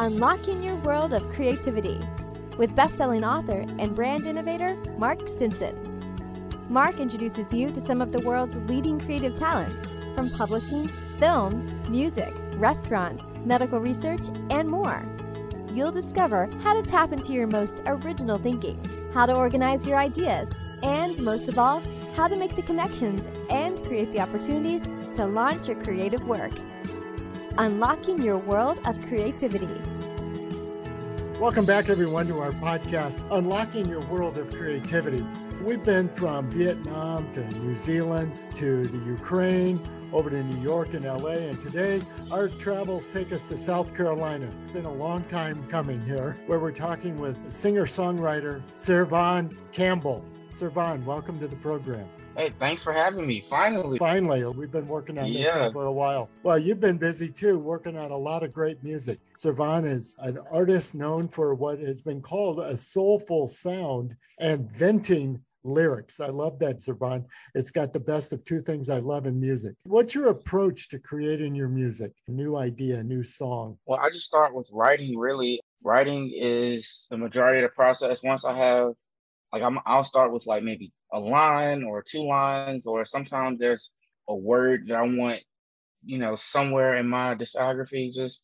Unlocking Your World of Creativity with best-selling author and brand innovator Mark Stinson. Mark introduces you to some of the world's leading creative talent from publishing, film, music, restaurants, medical research, and more. You'll discover how to tap into your most original thinking, how to organize your ideas, and most of all, how to make the connections and create the opportunities to launch your creative work. Unlocking your world of creativity. Welcome back, everyone, to our podcast, Unlocking Your World of Creativity. We've been from Vietnam to New Zealand to the Ukraine, over to New York and LA, and today our travels take us to South Carolina. It's been a long time coming here, where we're talking with singer songwriter Cervon Campbell. Cervon, welcome to the program. Hey, thanks for having me. Finally. Finally. We've been working on this Yeah. for a while. Well, you've been busy too, working on a lot of great music. Cervon is an artist known for what has been called a soulful sound and venting lyrics. I love that, Cervon. It's got the best of two things I love in music. What's your approach to creating your music? New idea, new song. Well, I just start with writing, really. Writing is the majority of the process. Once I have, like, I'm, I'll start with like maybe a line or two lines, or sometimes there's a word that I want, you know, somewhere in my discography, just,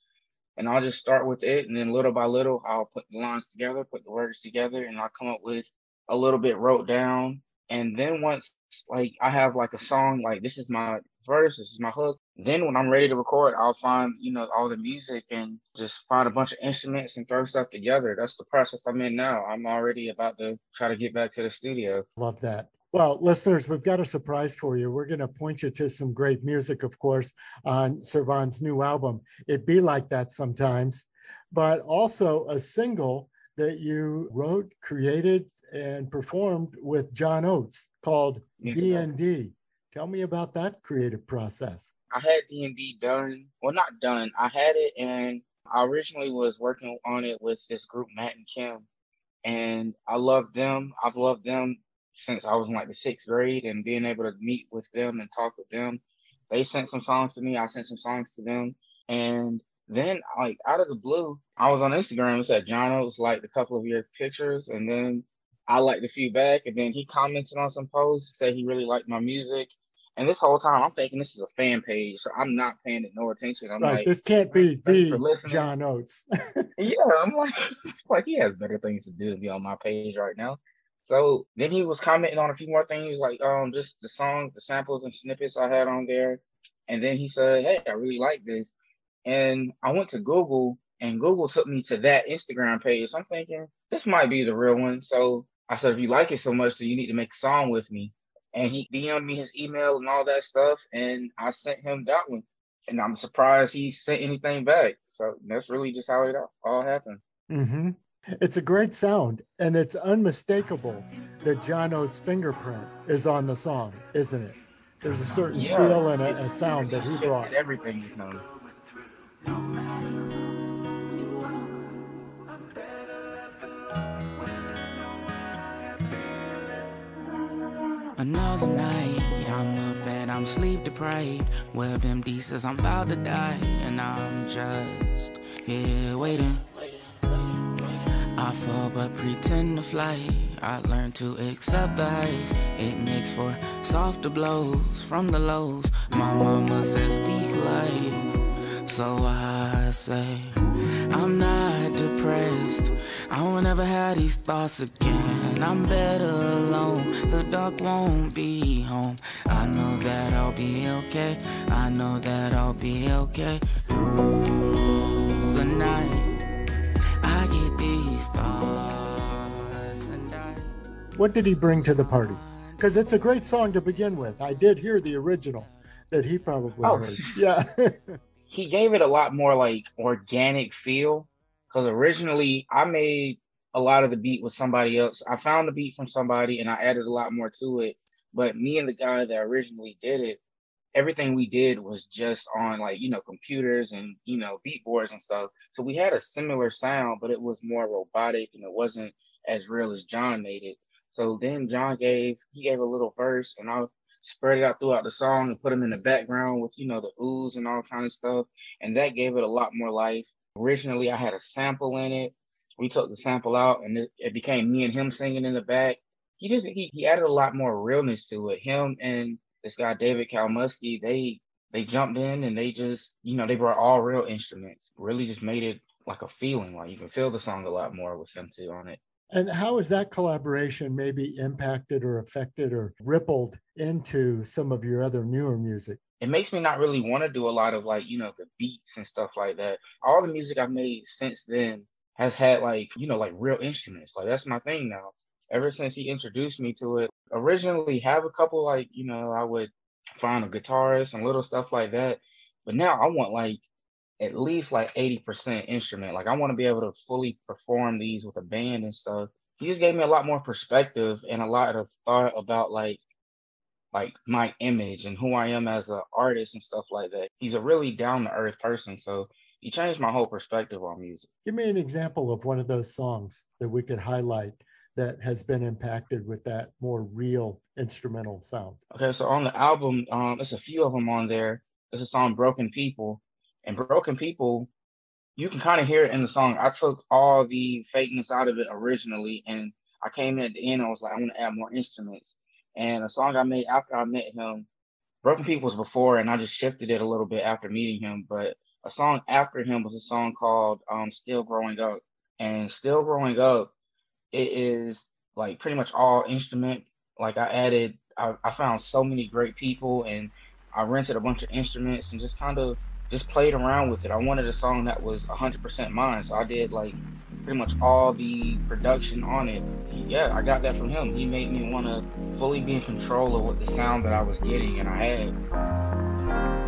and I'll just start with it. And then little by little, I'll put the lines together, put the words together, and I'll come up with a little bit wrote down. And then once like I have like a song, like this is my verse, this is my hook. Then when I'm ready to record, I'll find, you know, all the music and just find a bunch of instruments and throw stuff together. That's the process I'm in now. I'm already about to try to get back to the studio. Love that. Well, listeners, we've got a surprise for you. We're going to point you to some great music, of course, on Cervon's new album. It Be Like That Sometimes, but also a single that you wrote, created, and performed with John Oates called Yeah. D&D. Tell me about that creative process. I had D and D done. Well, not done. I had it, and I originally was working on it with this group, Matt and Kim, and I love them. I've loved them since I was in like the sixth grade, and being able to meet with them and talk with them. They sent some songs to me. I sent some songs to them, and then like out of the blue, I was on Instagram. It said John Oates liked a couple of your pictures, and then I liked a few back, and then he commented on some posts, said he really liked my music. And this whole time, I'm thinking this is a fan page, so I'm not paying it no attention. I'm right, like, this can't be the. John Oates. yeah, I'm like, like he has better things to do than be on my page right now. So then he was commenting on a few more things, like um, just the songs, the samples and snippets I had on there. And then he said, "Hey, I really like this." And I went to Google, and Google took me to that Instagram page. So I'm thinking this might be the real one. So I said, "If you like it so much, then you need to make a song with me." And he DM'd me his email and all that stuff, and I sent him that one. And I'm surprised he sent anything back. So that's really just how it all- happened. hmm It's a great sound, and it's unmistakable that John Oates' fingerprint is on the song, isn't it? There's a certain Yeah. feel and a, a sound that he brought. everything with him. Another night, I'm up and I'm sleep deprived. WebMD says I'm about to die, and I'm just here waiting. I fall but pretend to fly. I learn to accept the highs. It makes for softer blows from the lows. My mama says speak life. So I say, I'm not depressed. I won't ever have these thoughts again. I'm better alone. The dark won't be home. I know that I'll be okay. I know that I'll be okay. Through the night, I get these thoughts and I. What did he bring to the party? Because it's a great song to begin with. I did hear the original that he probably Oh. heard. Yeah. He gave it a lot more like organic feel. Cause originally I made a lot of the beat with somebody else. I found the beat from somebody and I added a lot more to it. But me and the guy that originally did it, everything we did was just on like, you know, computers and, you know, beat boards and stuff. So we had a similar sound, but it was more robotic and it wasn't as real as John made it. So then John gave, he gave a little verse and I spread it out throughout the song and put them in the background with, you know, the ooze and all kind of stuff. And that gave it a lot more life. Originally, I had a sample in it. We took the sample out, and it, it became me and him singing in the back. He just he, he added a lot more realness to it. Him and this guy David Kalmusky, they they jumped in and they just you know they brought all real instruments. Really just made it like a feeling. Like you can feel the song a lot more with them two on it. And how has that collaboration maybe impacted or affected or rippled into some of your other newer music? It makes me not really want to do a lot of like, you know, the beats and stuff like that. All the music I've made since then has had like, you know, like real instruments. Like that's my thing now. Ever since he introduced me to it, originally have a couple like, you know, I would find a guitarist and little stuff like that. But now I want like at least like 80% instrument. Like I want to be able to fully perform these with a band and stuff. He just gave me a lot more perspective and a lot of thought about like like my image and who I am as an artist and stuff like that. He's a really down to earth person. So he changed my whole perspective on music. Give me an example of one of those songs that we could highlight that has been impacted with that more real instrumental sound. Okay, so on the album, um, there's a few of them on there. There's a song "Broken People," and "Broken People," you can kind of hear it in the song. I took all the fakeness out of it originally, and I came in at the end. I was like, I want to add more instruments. And a song I made after I met him, "Broken People" was before, and I just shifted it a little bit after meeting him. But a song after him was a song called um, "Still Growing Up," and "Still Growing Up" it is like pretty much all instrument. Like I added, I, I found so many great people, and I rented a bunch of instruments and just kind of just played around with it. I wanted a song that was 100% mine, so I did like pretty much all the production on it. Yeah, I got that from him. He made me want to fully be in control of what the sound that I was getting, and I had.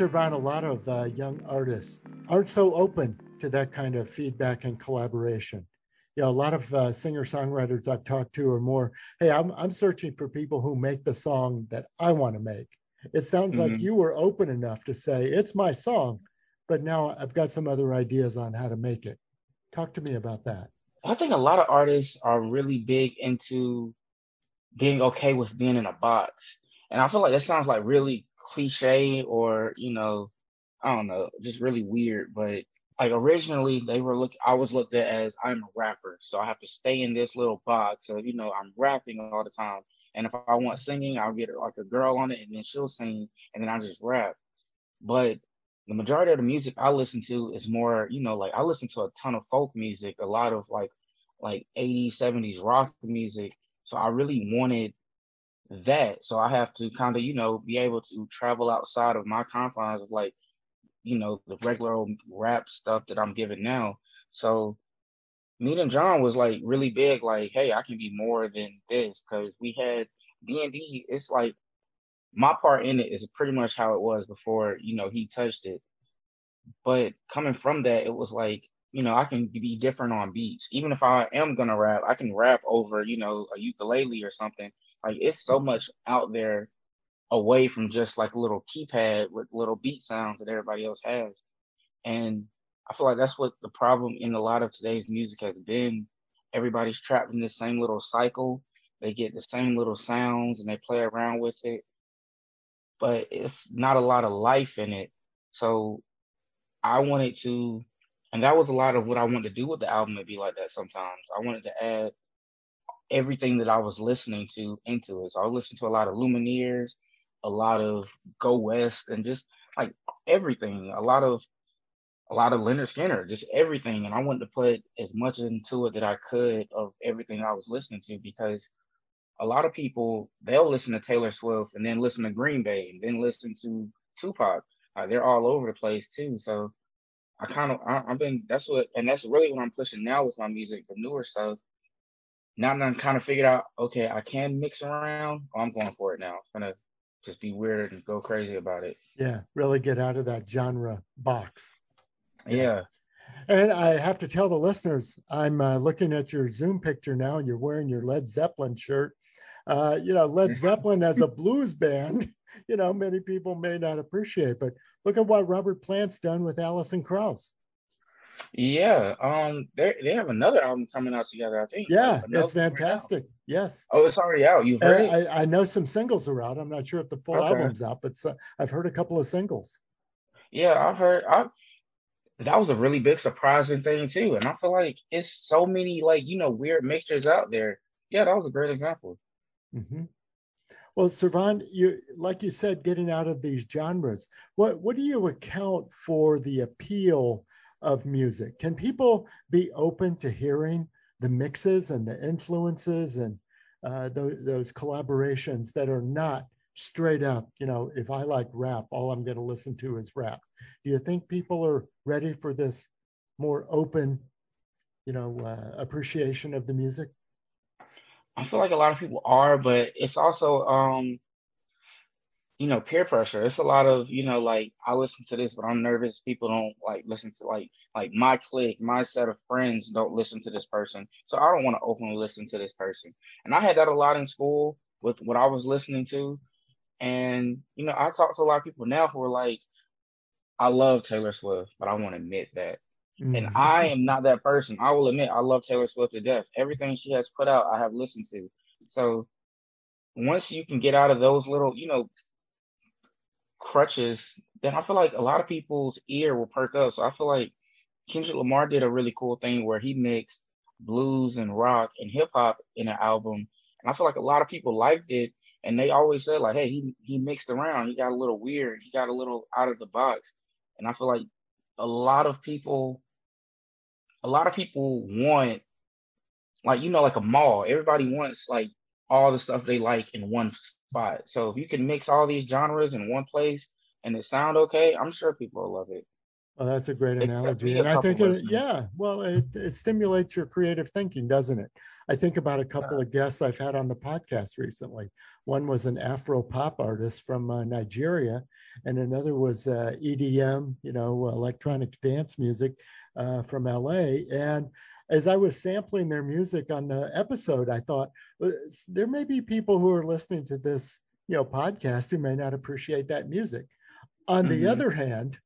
Know, and a lot of uh, young artists aren't so open to that kind of feedback and collaboration. You know, a lot of uh, singer songwriters I've talked to are more, hey, I'm, I'm searching for people who make the song that I want to make. It sounds mm-hmm. like you were open enough to say, it's my song, but now I've got some other ideas on how to make it. Talk to me about that. I think a lot of artists are really big into being okay with being in a box. And I feel like that sounds like really cliche or you know i don't know just really weird but like originally they were look i was looked at as i'm a rapper so i have to stay in this little box so you know i'm rapping all the time and if i want singing i'll get like a girl on it and then she'll sing and then i just rap. But the majority of the music i listen to is more you know like i listen to a ton of folk music a lot of like like 80s 70s rock music so i really wanted that. So I have to kind of, you know, be able to travel outside of my confines of like, you know, the regular old rap stuff that I'm giving now. So meeting John was like really big, like, hey, I can be more than this. Cause we had D and D, it's like my part in it is pretty much how it was before, you know, he touched it. But coming from that, it was like, you know, I can be different on beats. Even if I am gonna rap, I can rap over, you know, a ukulele or something like it's so much out there away from just like a little keypad with little beat sounds that everybody else has. And I feel like that's what the problem in a lot of today's music has been. Everybody's trapped in this same little cycle. They get the same little sounds and they play around with it. But it's not a lot of life in it. So I wanted to, and that was a lot of what I wanted to do with the album to be like that sometimes. I wanted to add everything that I was listening to into it. So I listened to a lot of Lumineers, a lot of Go West, and just like everything. A lot of a lot of Lynyrd Skynyrd, just everything. And I wanted to put as much into it that I could of everything I was listening to because a lot of people they'll listen to Taylor Swift and then listen to Green Day and then listen to Tupac. Uh, they're all over the place too. So I kind of I, have been that's what and that's really what I'm pushing now with my music, the newer stuff. Now that I'm kind of figured out, okay, I can mix around. Oh, I'm going for it now. I'm gonna just be weird and go crazy about it. Yeah, really get out of that genre box. Yeah. And I have to tell the listeners, I'm uh, looking at your Zoom picture now. You're wearing your Led Zeppelin shirt. Uh, you know, Led Zeppelin as a blues band, you know, many people may not appreciate, but look at what Robert Plant's done with Alison Krauss. Yeah, um, they they have another album coming out together. I think. Yeah, it's fantastic. Yes. Oh, it's already out. You've heard I, I, know some singles are out. I'm not sure if the full okay. album's out, but uh, I've heard a couple of singles. Yeah, I've heard. I that was a really big surprising thing too, and I feel like it's so many like you know weird mixtures out there. Yeah, that was a great example. Mm-hmm. Well, Cervon, you like you said, getting out of these genres. What what do you account for the appeal of music? Can people be open to hearing the mixes and the influences and uh, those, those collaborations that are not straight up? You know, if I like rap, all I'm going to listen to is rap. Do you think people are ready for this more open, you know, uh, appreciation of the music? I feel like a lot of people are, but it's also um you know peer pressure. It's a lot of you know like I listen to this, but I'm nervous. People don't like listen to like like my clique, my set of friends don't listen to this person, so I don't want to openly listen to this person. And I had that a lot in school with what I was listening to, and you know I talk to a lot of people now who are like, I love Taylor Swift, but I won't admit that. Mm-hmm. And I am not that person. I will admit I love Taylor Swift to death. Everything she has put out, I have listened to. So once you can get out of those little, you know, crutches, then I feel like a lot of people's ear will perk up. So I feel like Kendrick Lamar did a really cool thing where he mixed blues and rock and hip hop in an album. And I feel like a lot of people liked it. And they always said, like, hey, he he mixed around. He got a little weird. He got a little out of the box. And I feel like a lot of people a lot of people want like you know like a mall everybody wants like all the stuff they like in one spot. So if you can mix all these genres in one place and it sound okay i'm sure people will love it. Well that's a great analogy. and i think it, yeah well it, it stimulates your creative thinking doesn't it? I think about a couple yeah. of guests i've had on the podcast recently. One was an afro pop artist from uh, nigeria and another was uh, edm you know electronic dance music uh, from LA. And as I was sampling their music on the episode, I thought there may be people who are listening to this, you know, podcast who may not appreciate that music. On mm-hmm. the other hand,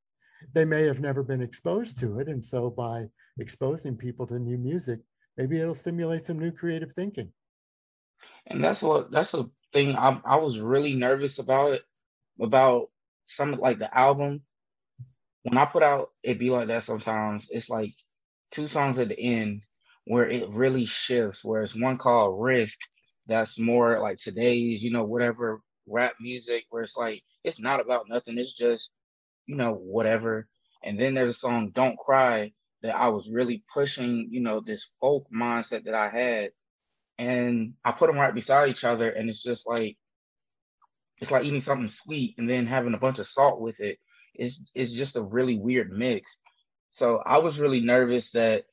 they may have never been exposed to it, and so by exposing people to new music, maybe it'll stimulate some new creative thinking. And that's what that's a thing I, I was really nervous about it about some like the album when I put out it be like that sometimes, it's like two songs at the end where it really shifts, where it's one called Risk that's more like today's, you know, whatever rap music, where it's like it's not about nothing, it's just, you know, whatever. And then there's a song Don't Cry that I was really pushing, you know, this folk mindset that I had. And I put them right beside each other, and it's just like it's like eating something sweet and then having a bunch of salt with it it's it's just a really weird mix. So I was really nervous that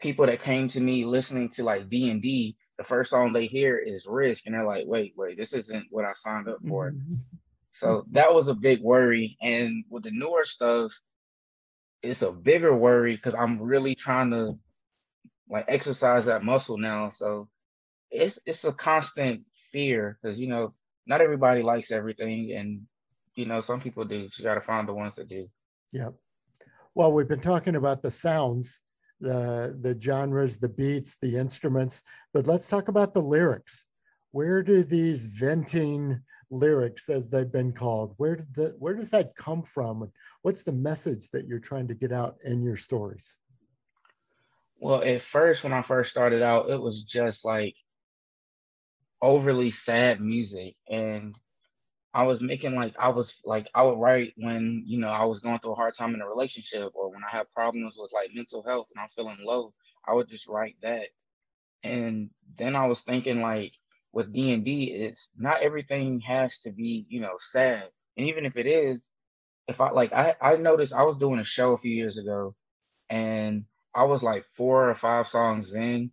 people that came to me listening to like D and D, the first song they hear is Risk, and they're like, "Wait, wait, this isn't what I signed up for." Mm-hmm. So that was a big worry. And with the newer stuff, it's a bigger worry because I'm really trying to like exercise that muscle now. So it's it's a constant fear because you know not everybody likes everything, and you know, some people do. You got to find the ones that do. Yep. Well, we've been talking about the sounds, the the genres, the beats, the instruments, but let's talk about the lyrics. Where do these venting lyrics, as they've been called, where did the where does that come from? What's the message that you're trying to get out in your stories? Well, at first, when I first started out, it was just like overly sad music, and I was making like I was like I would write when you know I was going through a hard time in a relationship or when I have problems with like mental health and I'm feeling low, I would just write that. And then I was thinking like with D and D, it's not everything has to be you know sad, and even if it is, if I like I I noticed I was doing a show a few years ago, and I was like four or five songs in,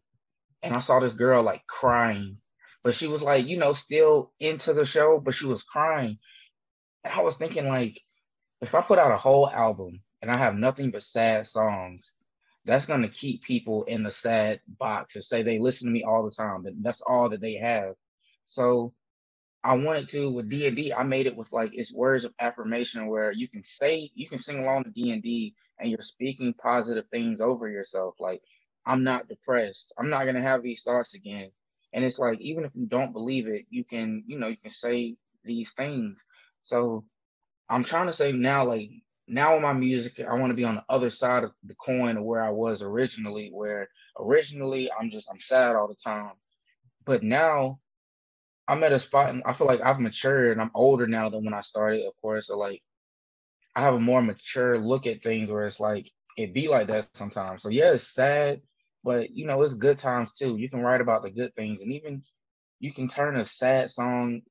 and I saw this girl like crying but she was like, you know, still into the show, but she was crying. And I was thinking, like, if I put out a whole album and I have nothing but sad songs, that's gonna keep people in the sad box and say they listen to me all the time. That that's all that they have. So I wanted to with D and D. I made it with like it's words of affirmation where you can say you can sing along to D and D and you're speaking positive things over yourself. Like I'm not depressed. I'm not gonna have these thoughts again. And it's like, even if you don't believe it, you can, you know, you can say these things. So I'm trying to say now, like now in my music, I want to be on the other side of the coin of where I was originally, where originally I'm just I'm sad all the time. But now I'm at a spot and I feel like I've matured and I'm older now than when I started, of course. So like I have a more mature look at things where it's like it be like that sometimes. So yeah, it's sad, but you know, it's good times too. You can write about the good things, and even you can turn a sad song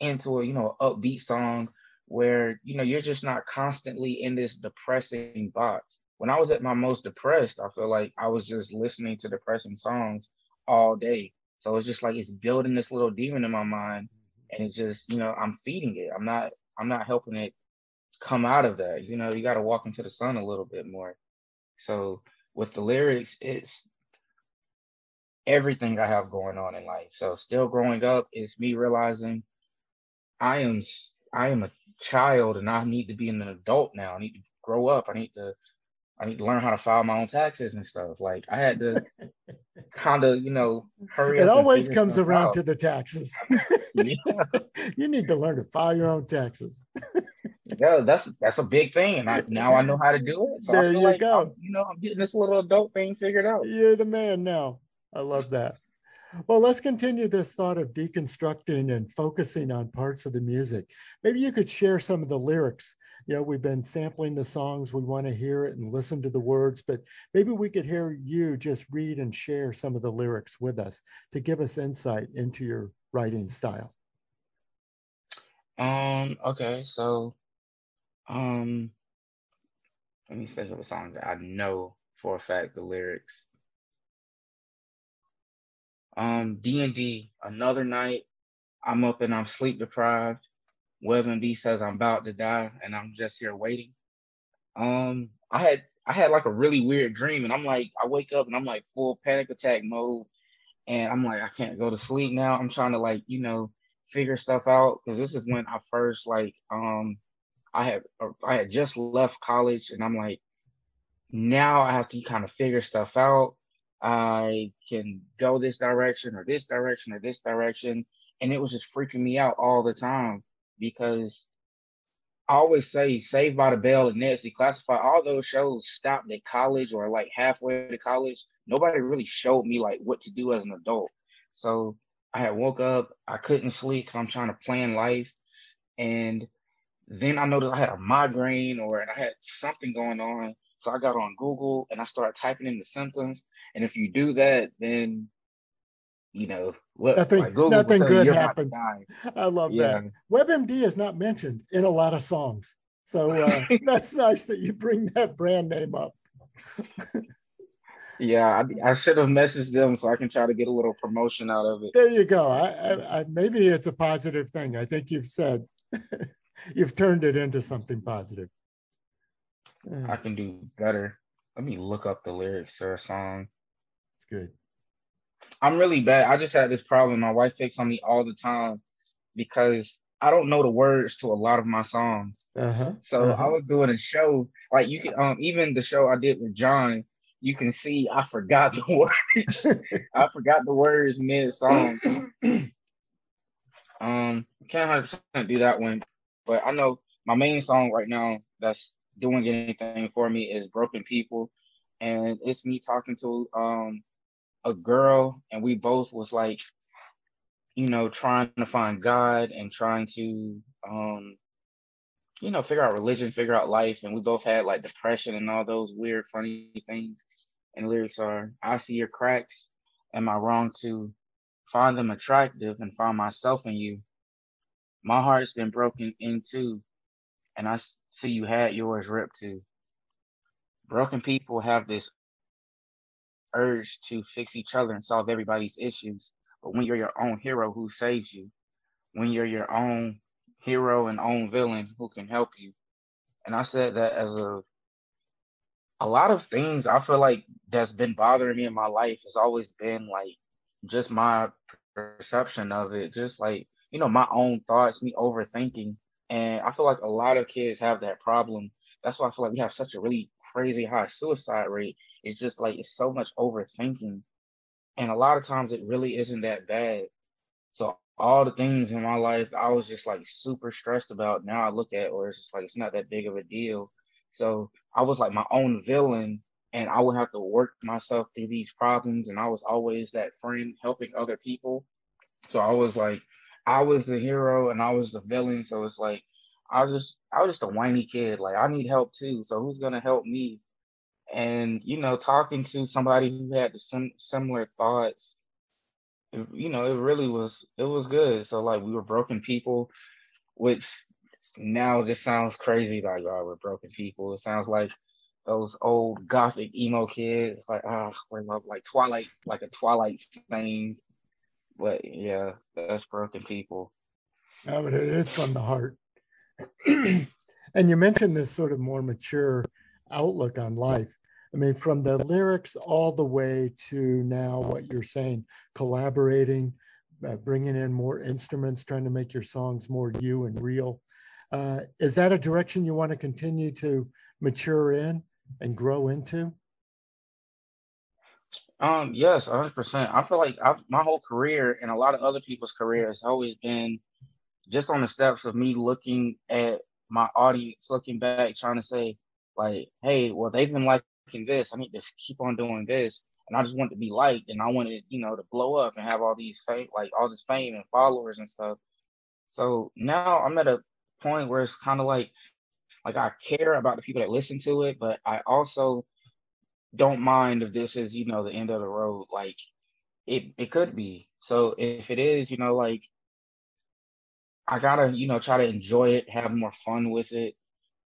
into a you know upbeat song where you know you're just not constantly in this depressing box. When I was at my most depressed, I feel like I was just listening to depressing songs all day. So it's just like it's building this little demon in my mind, and it's just you know I'm feeding it. I'm not I'm not helping it come out of that. You know, you got to walk into the sun a little bit more. So with the lyrics, it's everything I have going on in life. So still growing up is me realizing I am I am a child and I need to be an adult now. I need to grow up. I need to I need to learn how to file my own taxes and stuff. Like I had to kind of, you know, hurry it always comes around out. to the taxes. you need to learn to file your own taxes. yeah, that's that's a big thing, and I, now I know how to do it. So there you like go. I'm, you know, I'm getting this little adult thing figured out. You're the man now. I love that. Well, let's continue this thought of deconstructing and focusing on parts of the music. Maybe you could share some of the lyrics. You know, we've been sampling the songs, we want to hear it and listen to the words, but maybe we could hear you just read and share some of the lyrics with us to give us insight into your writing style. Um, okay, so um let me think of a song that I know for a fact the lyrics. Um, D and D, another night. I'm up and I'm sleep deprived. Web B says I'm about to die and I'm just here waiting. Um, I had I had like a really weird dream and I'm like I wake up and I'm like full panic attack mode and I'm like I can't go to sleep now. I'm trying to like you know figure stuff out because this is when I first like um I had I had just left college and I'm like now I have to kind of figure stuff out I can go this direction or this direction or this direction. And it was just freaking me out all the time because I always say Saved by the Bell and Ned's Classified, all those shows stopped at college or like halfway to college. Nobody really showed me like what to do as an adult. So I had woke up, I couldn't sleep because I'm trying to plan life. And then I noticed I had a migraine or I had something going on. So I got on Google and I started typing in the symptoms. And if you do that, then you know what nothing, like nothing good happens. I love yeah. that. WebMD is not mentioned in a lot of songs. So uh, that's nice that you bring that brand name up. yeah, I, I, should have messaged them so I can try to get a little promotion out of it. There you go. I, I, I maybe it's a positive thing. I think you've said you've turned it into something positive. I can do better. Let me look up the lyrics to a song. It's good. I'm really bad. I just had this problem. My wife picks on me all the time because I don't know the words to a lot of my songs. Uh-huh. So uh-huh. I was doing a show, like you can um even the show I did with John, you can see I forgot the words. I forgot the words mid song. um, can't hundred percent do that one, but I know my main song right now that's doing anything for me is Broken People. And it's me talking to um a girl and we both was like, you know, trying to find God and trying to, um, you know, figure out religion, figure out life. And we both had like depression and all those weird, funny things. And lyrics are, I see your cracks. Am I wrong to find them attractive and find myself in you? My heart's been broken into, and I see you had yours ripped too. Broken people have this urge to fix each other and solve everybody's issues. But when you're your own hero, who saves you? When you're your own hero and own villain, who can help you? And I said that as a a lot of things I feel like that's been bothering me in my life has always been like just my perception of it, just like you know my own thoughts, me overthinking, and I feel like a lot of kids have that problem. That's why I feel like we have such a really crazy high suicide rate. It's just like it's so much overthinking, and a lot of times it really isn't that bad. So all the things in my life I was just like super stressed about. Now I look at, or it's just like it's not that big of a deal. So I was like my own villain and I would have to work myself through these problems. And I was always that friend helping other people. So I was like, I was the hero and I was the villain. So it's like, I was just, I was just a whiny kid. Like I need help too. So who's gonna help me? And you know, talking to somebody who had the sim- similar thoughts, it, you know, it really was, it was good. So like we were broken people, which now this sounds crazy. Like oh, we're broken people. It sounds like those old gothic emo kids, like ah, uh, like Twilight, like a Twilight thing. But yeah, that's broken people. No, but it is from the heart. and you mentioned this sort of more mature outlook on life. I mean, from the lyrics all the way to now what you're saying, collaborating, uh, bringing in more instruments, trying to make your songs more you and real. Uh, is that a direction you want to continue to mature in? and grow into? Um, yes, hundred percent. I feel like I've, my whole career and a lot of other people's career has always been just on the steps of me looking at my audience, looking back, trying to say, like, hey, well, they've been liking this. I need to keep on doing this. And I just want to be liked and I wanted, you know, to blow up and have all these fame, like all this fame and followers and stuff. So now I'm at a point where it's kind of like like I care about the people that listen to it, but I also don't mind if this is, you know, the end of the road. Like it it could be. So if it is, you know, like I gotta, you know, try to enjoy it, have more fun with it,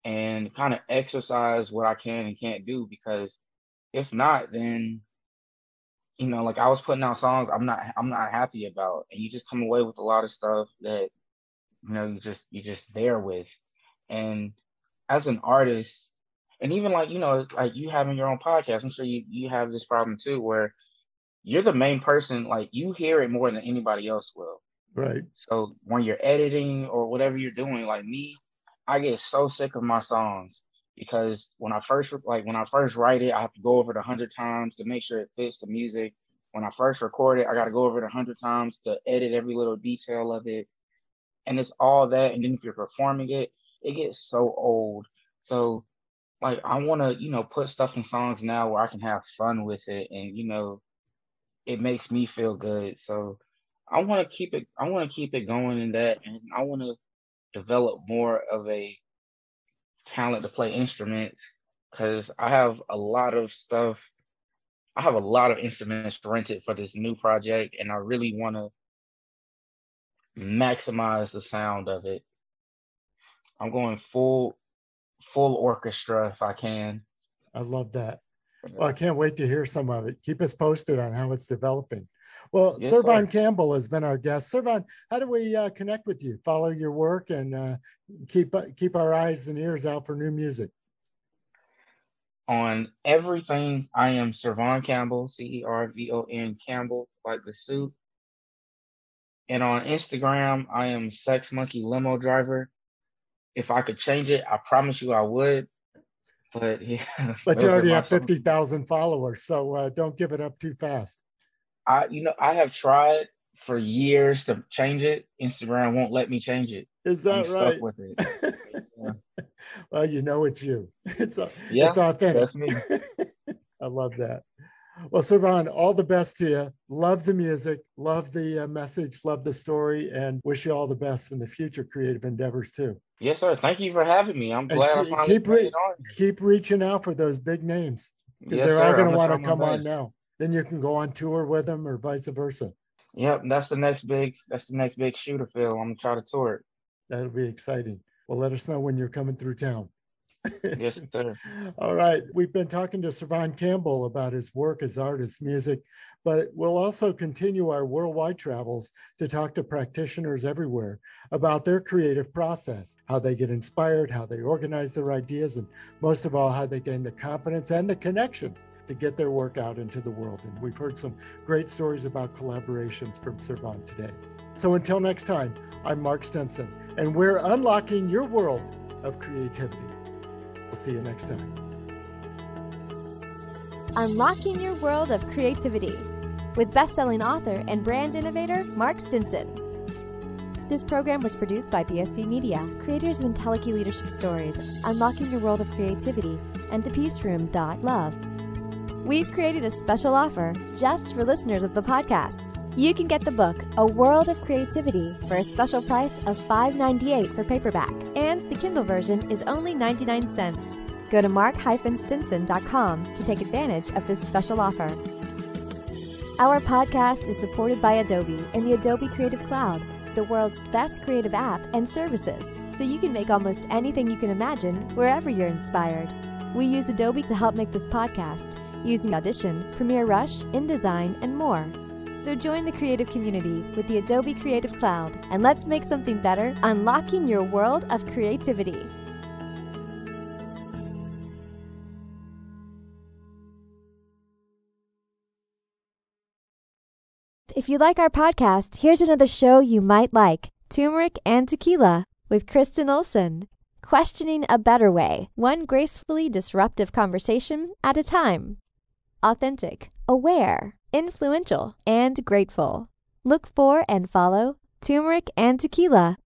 and kind of exercise what I can and can't do because if not, then you know, like I was putting out songs I'm not I'm not happy about, and you just come away with a lot of stuff that you know you just you just there with, and as an artist, and even like you know, like you having your own podcast, I'm sure you you have this problem too, where you're the main person. Like you hear it more than anybody else will. Right. So when you're editing or whatever you're doing, like me, I get so sick of my songs because when I first like when I first write it, I have to go over it a hundred times to make sure it fits the music. When I first record it, I got to go over it a hundred times to edit every little detail of it, and it's all that. And then if you're performing it, it gets so old. So like I want to, you know, put stuff in songs now where I can have fun with it and you know it makes me feel good. So I want to keep it I want to keep it going in that and I want to develop more of a talent to play instruments cuz I have a lot of stuff I have a lot of instruments rented for this new project and I really want to maximize the sound of it I'm going full full orchestra if I can. I love that. Well, I can't wait to hear some of it. Keep us posted on how it's developing. Well, yes, Cervon Campbell has been our guest. Cervon, how do we uh, connect with you? Follow your work and uh, keep uh, keep our eyes and ears out for new music. On everything, I am Cervon Campbell, C E R V O N Campbell, like the suit. And on Instagram, I am Sex Monkey Limo Driver if I could change it, I promise you I would. But yeah. But you already have fifty thousand followers, so uh, don't give it up too fast. I, you know, I have tried for years to change it. Instagram won't let me change it. Is that I'm right? with it. yeah. Well, you know it's you. It's a, yeah, it's authentic. That's me. I love that. Well, Cervon, all the best to you. Love the music, love the uh, message, love the story, and wish you all the best in the future creative endeavors too. Yes, sir. Thank you for having me. I'm glad keep, I finally keep, re- keep reaching out for those big names because yes, they're all going to want to come on now. Then you can go on tour with them or vice versa. Yep, that's the next big. That's the next big shooter film. I'm gonna try to tour it. That'll be exciting. Well, let us know when you're coming through town. Yes, sir. All right. We've been talking to Cervon Campbell about his work, as artist music, but we'll also continue our worldwide travels to talk to practitioners everywhere about their creative process, how they get inspired, how they organize their ideas, and most of all, how they gain the confidence and the connections to get their work out into the world. And we've heard some great stories about collaborations from Cervon today. So until next time, I'm Mark Stinson, and we're unlocking your world of creativity. We'll see you next time. Unlocking Your World of Creativity with best-selling author and brand innovator Mark Stinson. This program was produced by BSB Media, creators of IntelliKey Leadership Stories, Unlocking Your World of Creativity, and The Peace Room. Love. We've created a special offer just for listeners of the podcast. You can get the book A World of Creativity for a special price of $5.98 for paperback, and the Kindle version is only 99 cents. Go to mark-stinson.com to take advantage of this special offer. Our podcast is supported by Adobe and the Adobe Creative Cloud, the world's best creative app and services, so you can make almost anything you can imagine wherever you're inspired. We use Adobe to help make this podcast using Audition, Premiere Rush, InDesign, and more. So join the creative community with the Adobe Creative Cloud and let's make something better, unlocking your world of creativity. If you like our podcast, here's another show you might like Turmeric and Tequila with Kristen Olson. Questioning a better way, one gracefully disruptive conversation at a time. Authentic, aware, influential, and grateful. Look for and follow Turmeric and Tequila